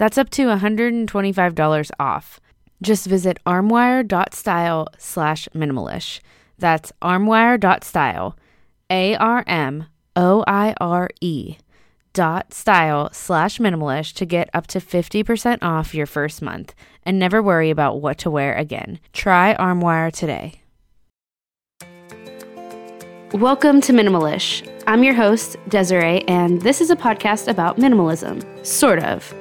That's up to $125 off. Just visit armoire.style slash minimalish. That's armoire.style, A R M O I R E dot style slash minimalish to get up to 50% off your first month and never worry about what to wear again. Try Armoire today. Welcome to Minimalish. I'm your host, Desiree, and this is a podcast about minimalism. Sort of.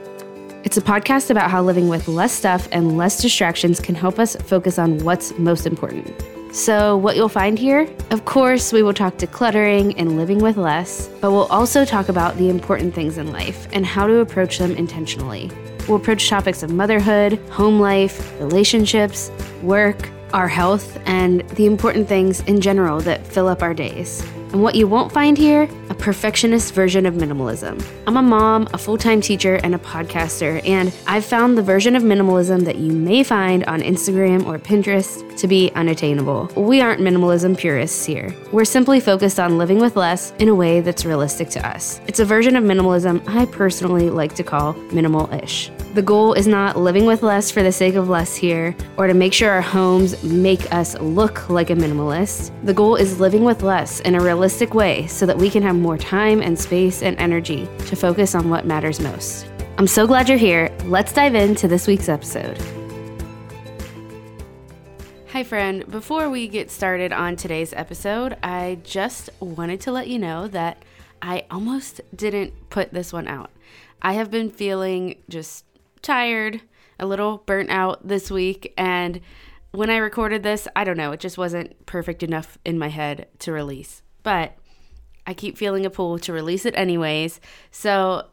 It's a podcast about how living with less stuff and less distractions can help us focus on what's most important. So, what you'll find here? Of course, we will talk decluttering and living with less, but we'll also talk about the important things in life and how to approach them intentionally. We'll approach topics of motherhood, home life, relationships, work, our health, and the important things in general that fill up our days. And what you won't find here, perfectionist version of minimalism. I'm a mom, a full time teacher, and a podcaster, and I've found the version of minimalism that you may find on Instagram or Pinterest to be unattainable. We aren't minimalism purists here. We're simply focused on living with less in a way that's realistic to us. It's a version of minimalism I personally like to call minimal ish. The goal is not living with less for the sake of less here or to make sure our homes make us look like a minimalist. The goal is living with less in a realistic way so that we can have more time and space and energy to focus on what matters most. I'm so glad you're here. Let's dive into this week's episode. Hi, friend. Before we get started on today's episode, I just wanted to let you know that I almost didn't put this one out. I have been feeling just tired, a little burnt out this week, and when I recorded this, I don't know, it just wasn't perfect enough in my head to release. But I keep feeling a pull to release it anyways. So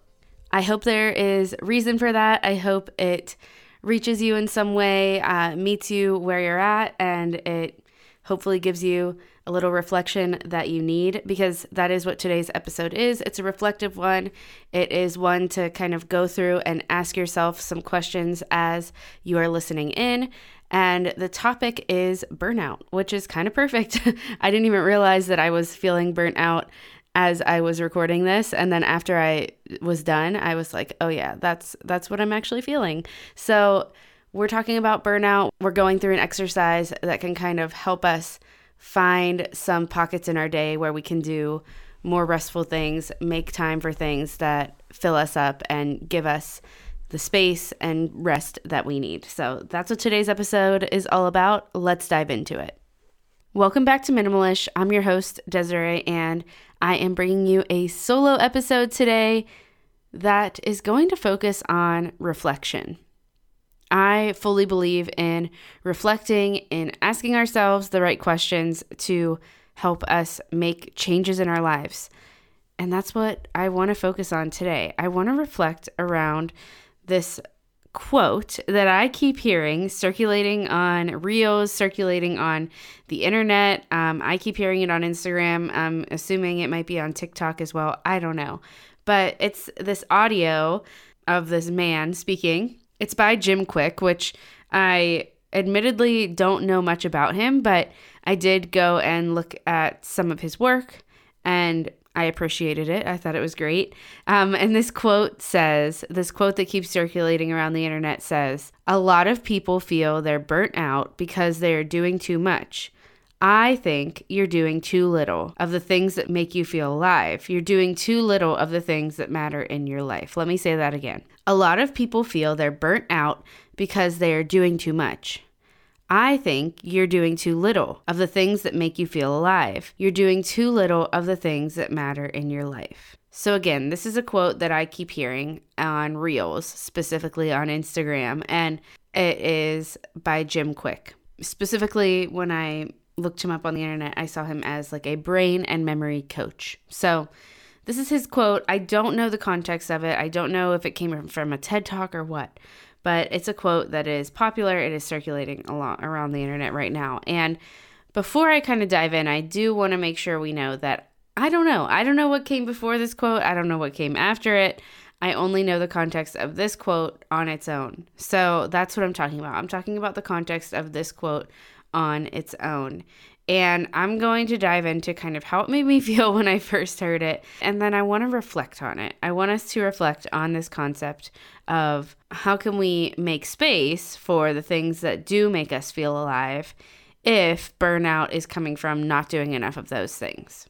I hope there is reason for that. I hope it reaches you in some way, uh, meets you where you're at, and it hopefully gives you a little reflection that you need because that is what today's episode is. It's a reflective one. It is one to kind of go through and ask yourself some questions as you are listening in. And the topic is burnout, which is kind of perfect. I didn't even realize that I was feeling burnt out as I was recording this and then after I was done, I was like, "Oh yeah, that's that's what I'm actually feeling." So, we're talking about burnout. We're going through an exercise that can kind of help us find some pockets in our day where we can do more restful things, make time for things that fill us up and give us the space and rest that we need. So that's what today's episode is all about. Let's dive into it. Welcome back to Minimalish. I'm your host, Desiree, and I am bringing you a solo episode today that is going to focus on reflection. I fully believe in reflecting, in asking ourselves the right questions to help us make changes in our lives. And that's what I want to focus on today. I want to reflect around this quote that I keep hearing circulating on Reels, circulating on the internet. Um, I keep hearing it on Instagram. I'm assuming it might be on TikTok as well. I don't know. But it's this audio of this man speaking it's by Jim Kwik, which I admittedly don't know much about him, but I did go and look at some of his work and I appreciated it. I thought it was great. Um, and this quote says this quote that keeps circulating around the internet says, A lot of people feel they're burnt out because they are doing too much. I think you're doing too little of the things that make you feel alive. You're doing too little of the things that matter in your life. Let me say that again. A lot of people feel they're burnt out because they are doing too much. I think you're doing too little of the things that make you feel alive. You're doing too little of the things that matter in your life. So, again, this is a quote that I keep hearing on Reels, specifically on Instagram, and it is by Jim Kwik. Specifically, when I looked him up on the internet, I saw him as like a brain and memory coach. So, this is his quote. I don't know the context of it. I don't know if it came from a TED talk or what but it's a quote that is popular. It is circulating a lot around the internet right now. And before I kind of dive in, I do want to make sure we know that I don't know. I don't know what came before this quote. I don't know what came after it. I only know the context of this quote on its own. So that's what I'm talking about. I'm talking about the context of this quote on its own. And I'm going to dive into kind of how it made me feel when I first heard it. And then I want to reflect on it. I want us to reflect on this concept of how can we make space for the things that do make us feel alive if burnout is coming from not doing enough of those things.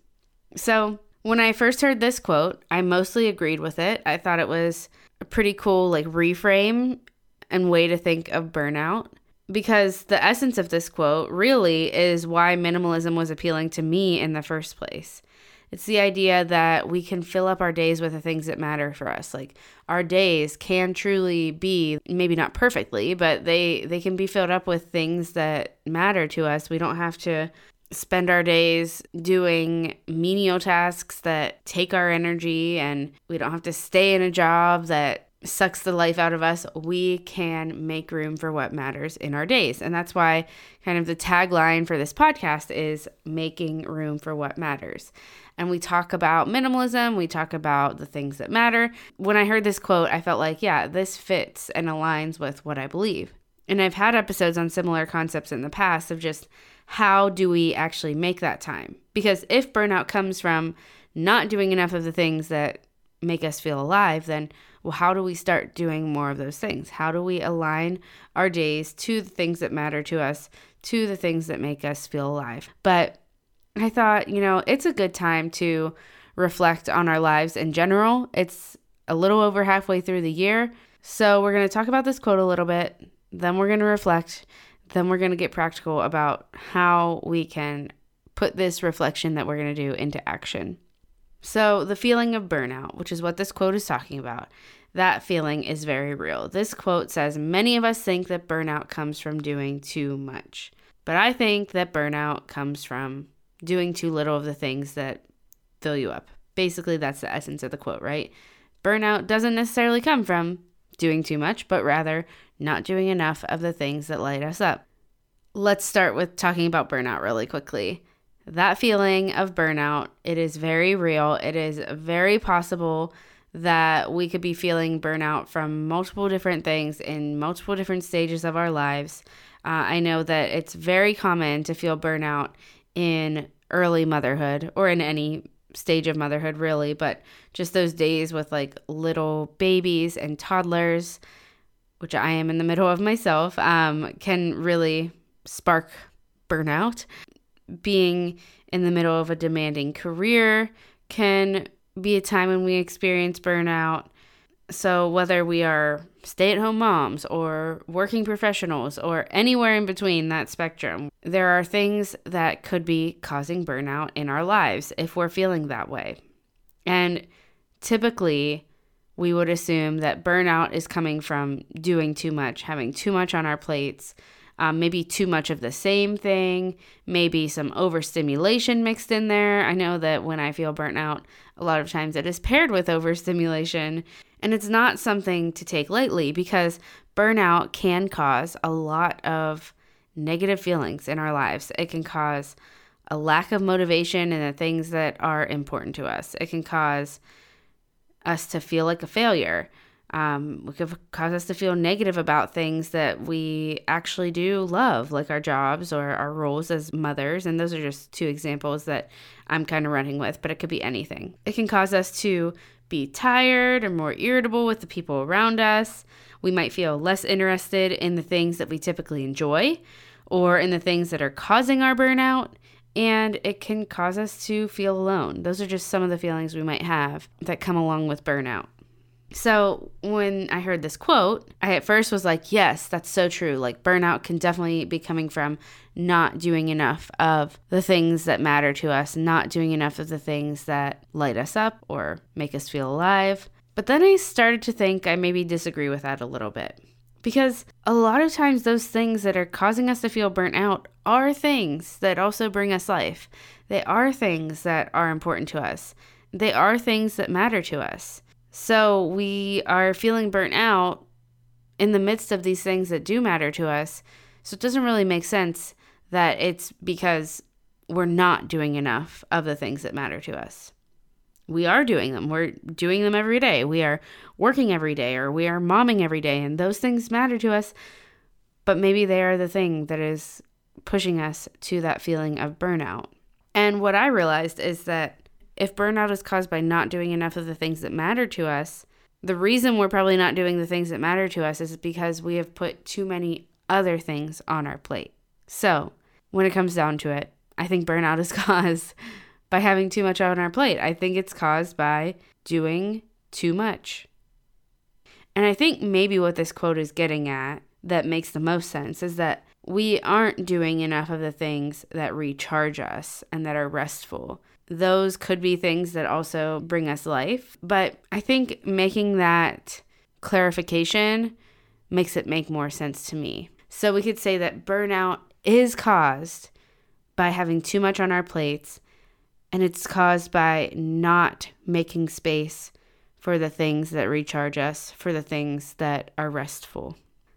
So, when I first heard this quote, I mostly agreed with it. I thought it was a pretty cool like reframe and way to think of burnout because the essence of this quote really is why minimalism was appealing to me in the first place. It's the idea that we can fill up our days with the things that matter for us. Like our days can truly be maybe not perfectly, but they they can be filled up with things that matter to us. We don't have to spend our days doing menial tasks that take our energy and we don't have to stay in a job that sucks the life out of us, we can make room for what matters in our days. And that's why kind of the tagline for this podcast is making room for what matters. And we talk about minimalism, we talk about the things that matter. When I heard this quote, I felt like, yeah, this fits and aligns with what I believe. And I've had episodes on similar concepts in the past of just how do we actually make that time? Because if burnout comes from not doing enough of the things that make us feel alive, then well, how do we start doing more of those things? How do we align our days to the things that matter to us, to the things that make us feel alive? But I thought, you know, it's a good time to reflect on our lives in general. It's a little over halfway through the year. So we're going to talk about this quote a little bit, then we're going to reflect, then we're going to get practical about how we can put this reflection that we're going to do into action. So, the feeling of burnout, which is what this quote is talking about, that feeling is very real. This quote says Many of us think that burnout comes from doing too much, but I think that burnout comes from doing too little of the things that fill you up. Basically, that's the essence of the quote, right? Burnout doesn't necessarily come from doing too much, but rather not doing enough of the things that light us up. Let's start with talking about burnout really quickly that feeling of burnout, it is very real. It is very possible that we could be feeling burnout from multiple different things in multiple different stages of our lives. Uh, I know that it's very common to feel burnout in early motherhood or in any stage of motherhood, really, but just those days with like little babies and toddlers, which I am in the middle of myself, um, can really spark burnout being in the middle of a demanding career can be a time when we experience burnout. So, whether we are stay at home moms or working professionals or anywhere in between that spectrum, there are things that could be causing burnout in our lives if we're feeling that way. And typically, we would assume that burnout is coming from doing too much, having too much on our plates, um, maybe too much of the same thing, maybe some overstimulation mixed in there. I know that when I feel burnt out, a lot of times it is paired with overstimulation. And it's not something to take lightly because burnout can cause a lot of negative feelings in our lives. It can cause a lack of motivation in the things that are important to us. It can cause us to feel like a failure. Um, it could cause us to feel negative about things that we actually do love, like our jobs or our roles as mothers. And those are just two examples that I'm kind of running with, but it could be anything. It can cause us to be tired or more irritable with the people around us. We might feel less interested in the things that we typically enjoy or in the things that are causing our burnout. And it can cause us to feel alone. Those are just some of the feelings we might have that come along with burnout. So when I heard this quote, I at first was like, yes, that's so true. Like burnout can definitely be coming from not doing enough of the things that matter to us, not doing enough of the things that light us up or make us feel alive. But then I started to think I maybe disagree with that a little bit. Because a lot of times, those things that are causing us to feel burnt out are things that also bring us life. They are things that are important to us. They are things that matter to us. So we are feeling burnt out in the midst of these things that do matter to us. So it doesn't really make sense that it's because we're not doing enough of the things that matter to us. We are doing them. We're doing them every day. We are working every day or we are momming every day, and those things matter to us. But maybe they are the thing that is pushing us to that feeling of burnout. And what I realized is that if burnout is caused by not doing enough of the things that matter to us, the reason we're probably not doing the things that matter to us is because we have put too many other things on our plate. So, when it comes down to it, I think burnout is caused by having too much on our plate. I think it's caused by doing too much. And I think maybe what this quote is getting at that makes the most sense is that we aren't doing enough of the things that recharge us and that are restful those could be things that also bring us life. But I think making that clarification makes it make more sense to me. So we could say that burnout is caused by having too much on our plates, and it's caused by not making space for the things that recharge us, for the things that are restful.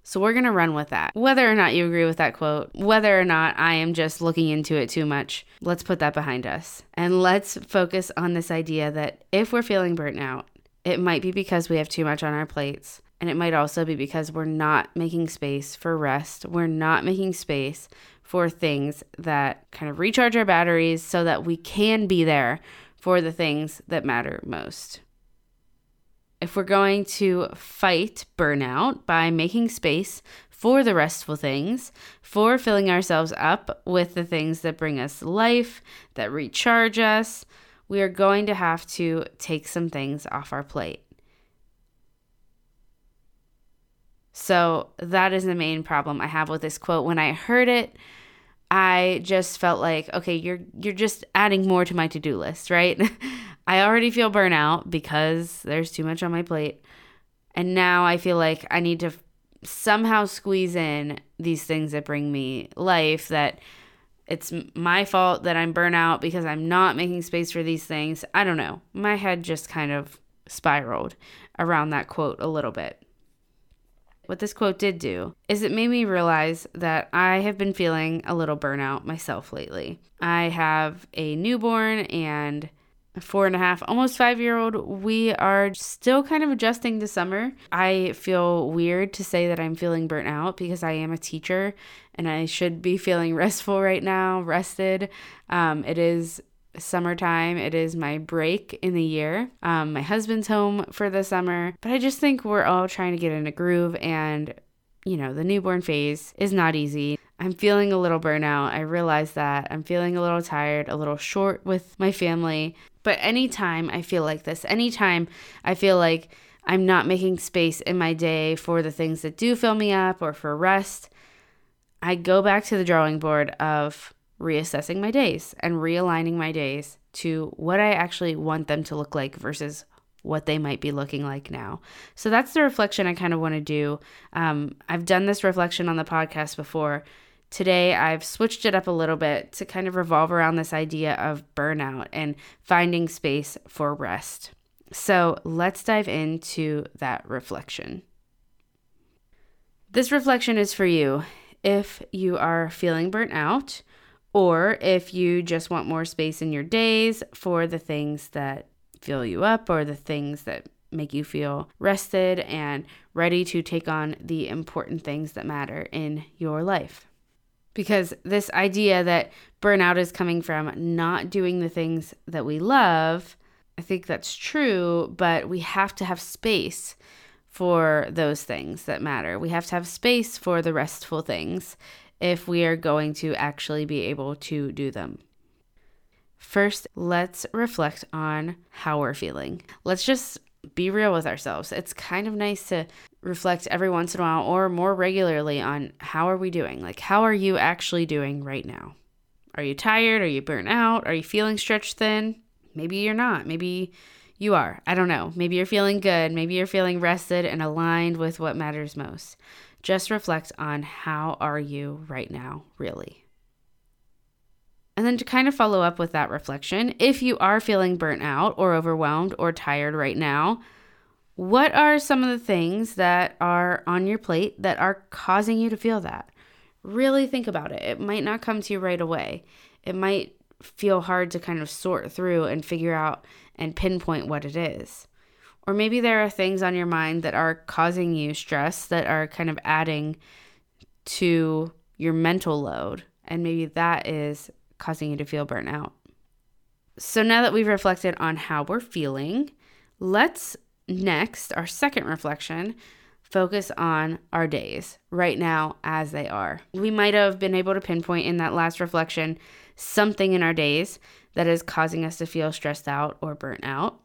So we're going to run with that. Whether or not you agree with that quote, whether or not I am just looking into it too much, let's put that behind us. And let's focus on this idea that if we're feeling burnt out, it might be because we have too much on our plates. And it might also be because we're not making space for rest. We're not making space for things that kind of recharge our batteries so that we can be there for the things that matter most if we're going to fight burnout by making space for the restful things, for filling ourselves up with the things that bring us life, that recharge us, we are going to have to take some things off our plate. So that is the main problem I have with this quote. When I heard it, I just felt like, okay, you're you're just adding more to my to-do list, right? I already feel burnout because there's too much on my plate. And now I feel like I need to somehow squeeze in these things that bring me life that it's my fault that I'm burnout because I'm not making space for these things. I don't know. My head just kind of spiraled around that quote a little bit. What this quote did do is it made me realize that I have been feeling a little burnout myself lately. I have a newborn and four and a half, almost five year old, we are still kind of adjusting to summer. I feel weird to say that I'm feeling burnt out because I am a teacher and I should be feeling restful right now, rested. Um, it is summertime. It is my break in the year. Um, my husband's home for the summer, but I just think we're all trying to get in a groove and you know, the newborn phase is not easy. I'm feeling a little burnout. I realize that. I'm feeling a little tired, a little short with my family. But anytime I feel like this, anytime I feel like I'm not making space in my day for the things that do fill me up or for rest, I go back to the drawing board of reassessing my days and realigning my days to what I actually want them to look like versus what they might be looking like now. So that's the reflection I kind of want to do. Um, I've done this reflection on the podcast before, Today, I've switched it up a little bit to kind of revolve around this idea of burnout and finding space for rest. So, let's dive into that reflection. This reflection is for you if you are feeling burnt out or if you just want more space in your days for the things that fill you up or the things that make you feel rested and ready to take on the important things that matter in your life. Because this idea that burnout is coming from not doing the things that we love, I think that's true, but we have to have space for those things that matter. We have to have space for the restful things if we are going to actually be able to do them. First, let's reflect on how we're feeling. Let's just be real with ourselves. It's kind of nice to reflect every once in a while or more regularly on how are we doing? Like how are you actually doing right now? Are you tired? Are you burnt out? Are you feeling stretched thin? Maybe you're not. Maybe you are. I don't know. Maybe you're feeling good. Maybe you're feeling rested and aligned with what matters most. Just reflect on how are you right now, really. And then to kind of follow up with that reflection, if you are feeling burnt out or overwhelmed or tired right now, what are some of the things that are on your plate that are causing you to feel that? Really think about it. It might not come to you right away. It might feel hard to kind of sort through and figure out and pinpoint what it is. Or maybe there are things on your mind that are causing you stress that are kind of adding to your mental load. And maybe that is causing you to feel burnt out. So now that we've reflected on how we're feeling, let's next, our second reflection, focus on our days right now as they are. We might have been able to pinpoint in that last reflection something in our days that is causing us to feel stressed out or burnt out.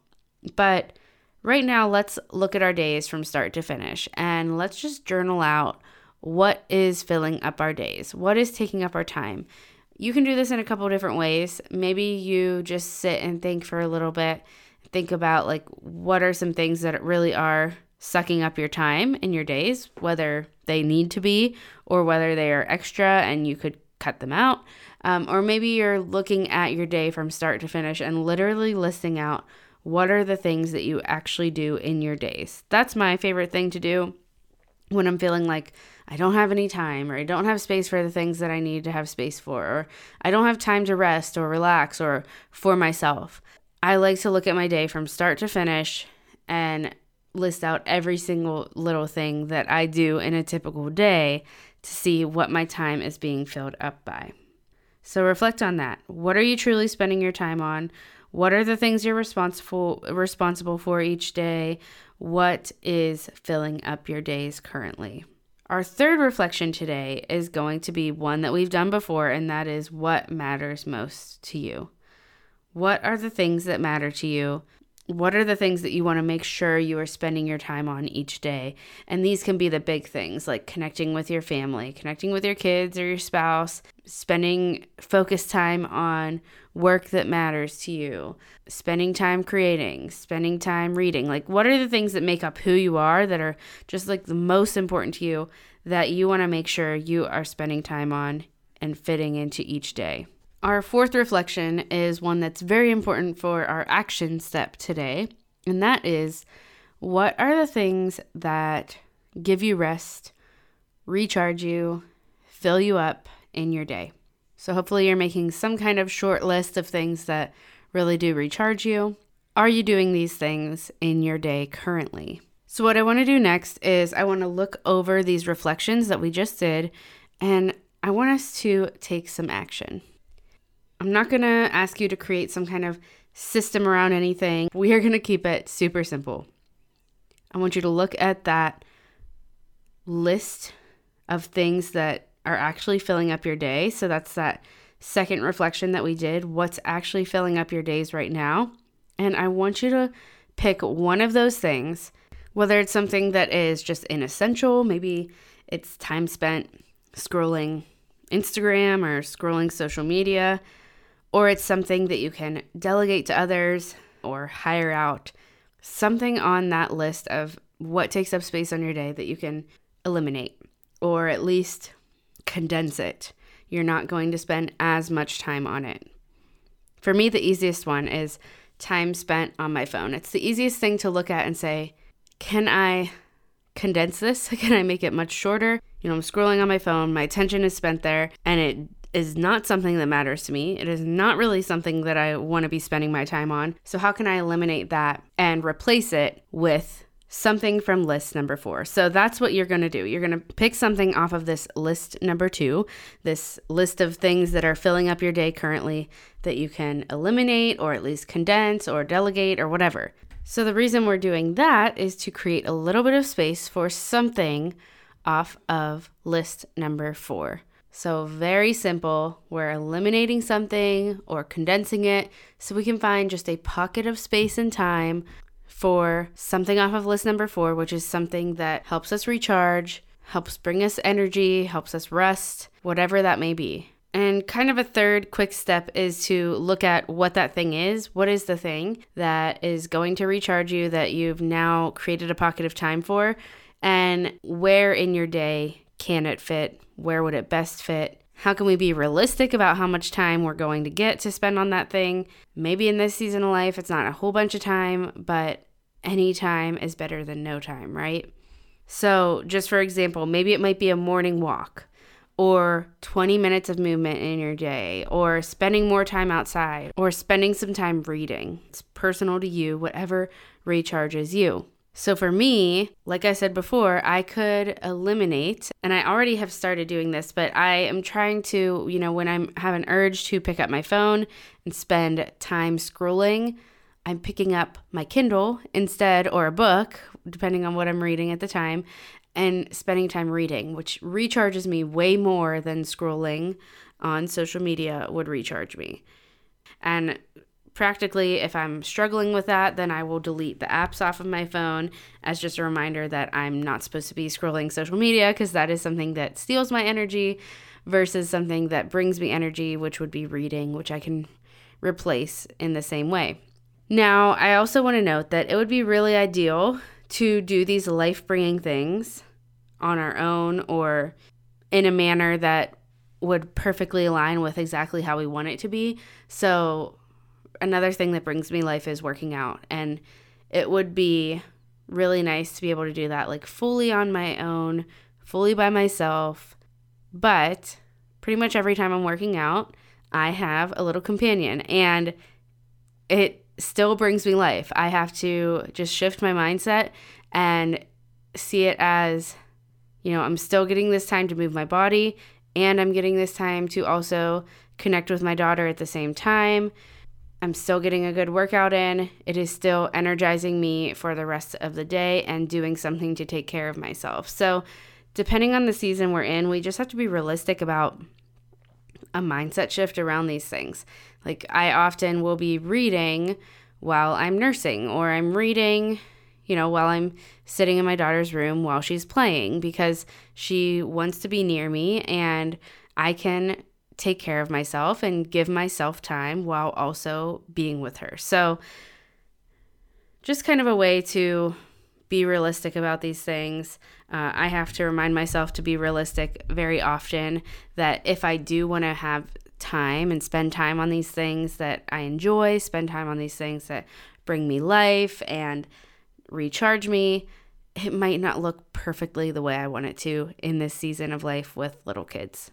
But right now, let's look at our days from start to finish and let's just journal out what is filling up our days, what is taking up our time. You can do this in a couple different ways. Maybe you just sit and think for a little bit, think about like what are some things that really are sucking up your time in your days, whether they need to be or whether they are extra and you could cut them out. Um, or maybe you're looking at your day from start to finish and literally listing out what are the things that you actually do in your days. That's my favorite thing to do when I'm feeling like I don't have any time or I don't have space for the things that I need to have space for or I don't have time to rest or relax or for myself. I like to look at my day from start to finish and list out every single little thing that I do in a typical day to see what my time is being filled up by. So reflect on that. What are you truly spending your time on? What are the things you're responsible responsible for each day? What is filling up your days currently? Our third reflection today is going to be one that we've done before, and that is what matters most to you. What are the things that matter to you? What are the things that you want to make sure you are spending your time on each day? And these can be the big things like connecting with your family, connecting with your kids or your spouse, spending focused time on work that matters to you, spending time creating, spending time reading. Like, what are the things that make up who you are that are just like the most important to you that you want to make sure you are spending time on and fitting into each day? Our fourth reflection is one that's very important for our action step today, and that is what are the things that give you rest, recharge you, fill you up in your day? So, hopefully, you're making some kind of short list of things that really do recharge you. Are you doing these things in your day currently? So, what I want to do next is I want to look over these reflections that we just did and I want us to take some action. I'm not going to ask you to create some kind of system around anything. We are going to keep it super simple. I want you to look at that list of things that are actually filling up your day. So that's that second reflection that we did. What's actually filling up your days right now? And I want you to pick one of those things, whether it's something that is just inessential, maybe it's time spent scrolling Instagram or scrolling social media, or it's something that you can delegate to others or hire out. Something on that list of what takes up space on your day that you can eliminate or at least condense it. You're not going to spend as much time on it. For me, the easiest one is time spent on my phone. It's the easiest thing to look at and say, can I condense this? Can I make it much shorter? You know, I'm scrolling on my phone, my attention is spent there, and it is not something that matters to me. It is not really something that I want to be spending my time on. So, how can I eliminate that and replace it with something from list number four. So that's what you're going to do. You're going to pick something off of this list number two, this list of things that are filling up your day currently that you can eliminate or at least condense or delegate or whatever. So the reason we're doing that is to create a little bit of space for something off of list number four. So, very simple. We're eliminating something or condensing it so we can find just a pocket of space and time for something off of list number four, which is something that helps us recharge, helps bring us energy, helps us rest, whatever that may be. And kind of a third quick step is to look at what that thing is. What is the thing that is going to recharge you that you've now created a pocket of time for? And where in your day can it fit? Where would it best fit? How can we be realistic about how much time we're going to get to spend on that thing? Maybe in this season of life, it's not a whole bunch of time, but any time is better than no time, right? So, just for example, maybe it might be a morning walk or 20 minutes of movement in your day or spending more time outside or spending some time reading. It's personal to you, whatever recharges you. So for me, like I said before, I could eliminate, and I already have started doing this, but I am trying to, you know, when I have an urge to pick up my phone and spend time scrolling, I'm picking up my Kindle instead or a book, depending on what I'm reading at the time, and spending time reading, which recharges me way more than scrolling on social media would recharge me. And practically, if I'm struggling with that, then I will delete the apps off of my phone as just a reminder that I'm not supposed to be scrolling social media because that is something that steals my energy versus something that brings me energy, which would be reading, which I can replace in the same way. Now, I also want to note that it would be really ideal to do these life bringing things on our own or in a manner that would perfectly align with exactly how we want it to be. So, another thing that brings me life is working out. And it would be really nice to be able to do that like fully on my own, fully by myself. But pretty much every time I'm working out, I have a little companion and it still brings me life. I have to just shift my mindset and see it as, you know, I'm still getting this time to move my body and I'm getting this time to also connect with my daughter at the same time I'm still getting a good workout in. It is still energizing me for the rest of the day and doing something to take care of myself. So, depending on the season we're in, we just have to be realistic about a mindset shift around these things. Like, I often will be reading while I'm nursing, or I'm reading, you know, while I'm sitting in my daughter's room while she's playing because she wants to be near me and I can take care of myself and give myself time while also being with her. So, just kind of a way to be realistic about these things. Uh, I have to remind myself to be realistic very often that if I do want to have time and spend time on these things that I enjoy, spend time on these things that bring me life and recharge me, it might not look perfectly the way I want it to in this season of life with little kids.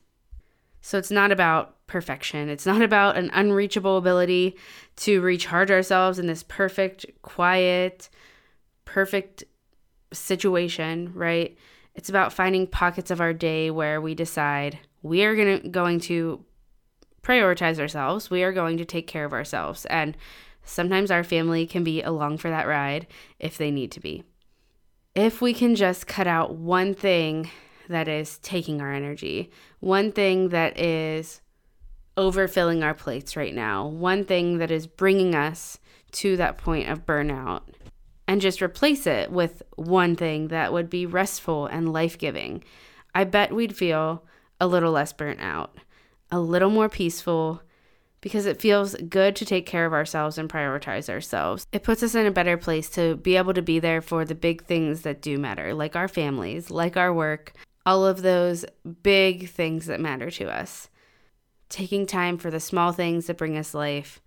So it's not about perfection. It's not about an unreachable ability to recharge ourselves in this perfect, quiet, perfect situation, right? It's about finding pockets of our day where we decide we are gonna, going to prioritize ourselves. We are going to take care of ourselves. And sometimes our family can be along for that ride if they need to be. If we can just cut out one thing that is taking our energy, one thing that is overfilling our plates right now, one thing that is bringing us to that point of burnout, and just replace it with one thing that would be restful and life giving. I bet we'd feel a little less burnt out, a little more peaceful, because it feels good to take care of ourselves and prioritize ourselves. It puts us in a better place to be able to be there for the big things that do matter, like our families, like our work, all of those big things that matter to us. Taking time for the small things that bring us life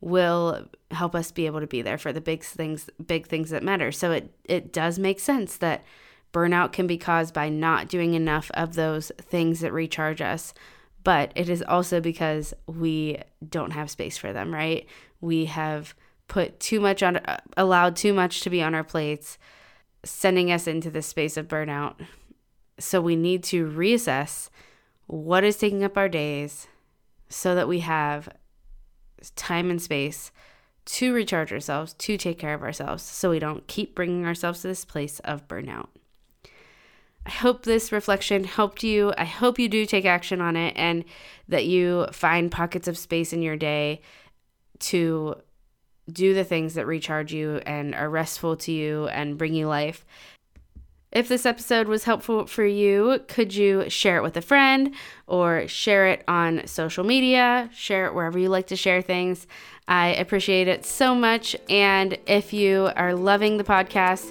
will help us be able to be there for the big things big things that matter. So it it does make sense that burnout can be caused by not doing enough of those things that recharge us. but it is also because we don't have space for them, right? We have put too much on, allowed too much to be on our plates, sending us into this space of burnout. So we need to reassess what is taking up our days so that we have time and space to recharge ourselves, to take care of ourselves, so we don't keep bringing ourselves to this place of burnout. I hope this reflection helped you. I hope you do take action on it and that you find pockets of space in your day to do the things that recharge you and are restful to you and bring you life. If this episode was helpful for you, could you share it with a friend or share it on social media? Share it wherever you like to share things. I appreciate it so much. And if you are loving the podcast,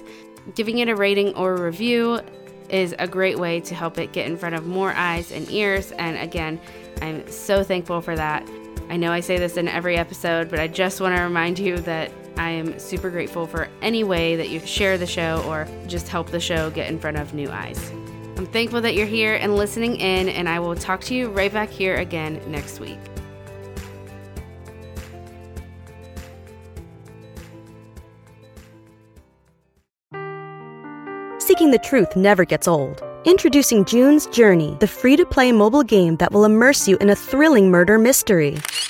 giving it a rating or a review is a great way to help it get in front of more eyes and ears. And again, I'm so thankful for that. I know I say this in every episode, but I just want to remind you that I am super grateful for any way that you share the show or just help the show get in front of new eyes. I'm thankful that you're here and listening in, and I will talk to you right back here again next week. Seeking the truth never gets old. Introducing June's Journey, the free to play mobile game that will immerse you in a thrilling murder mystery.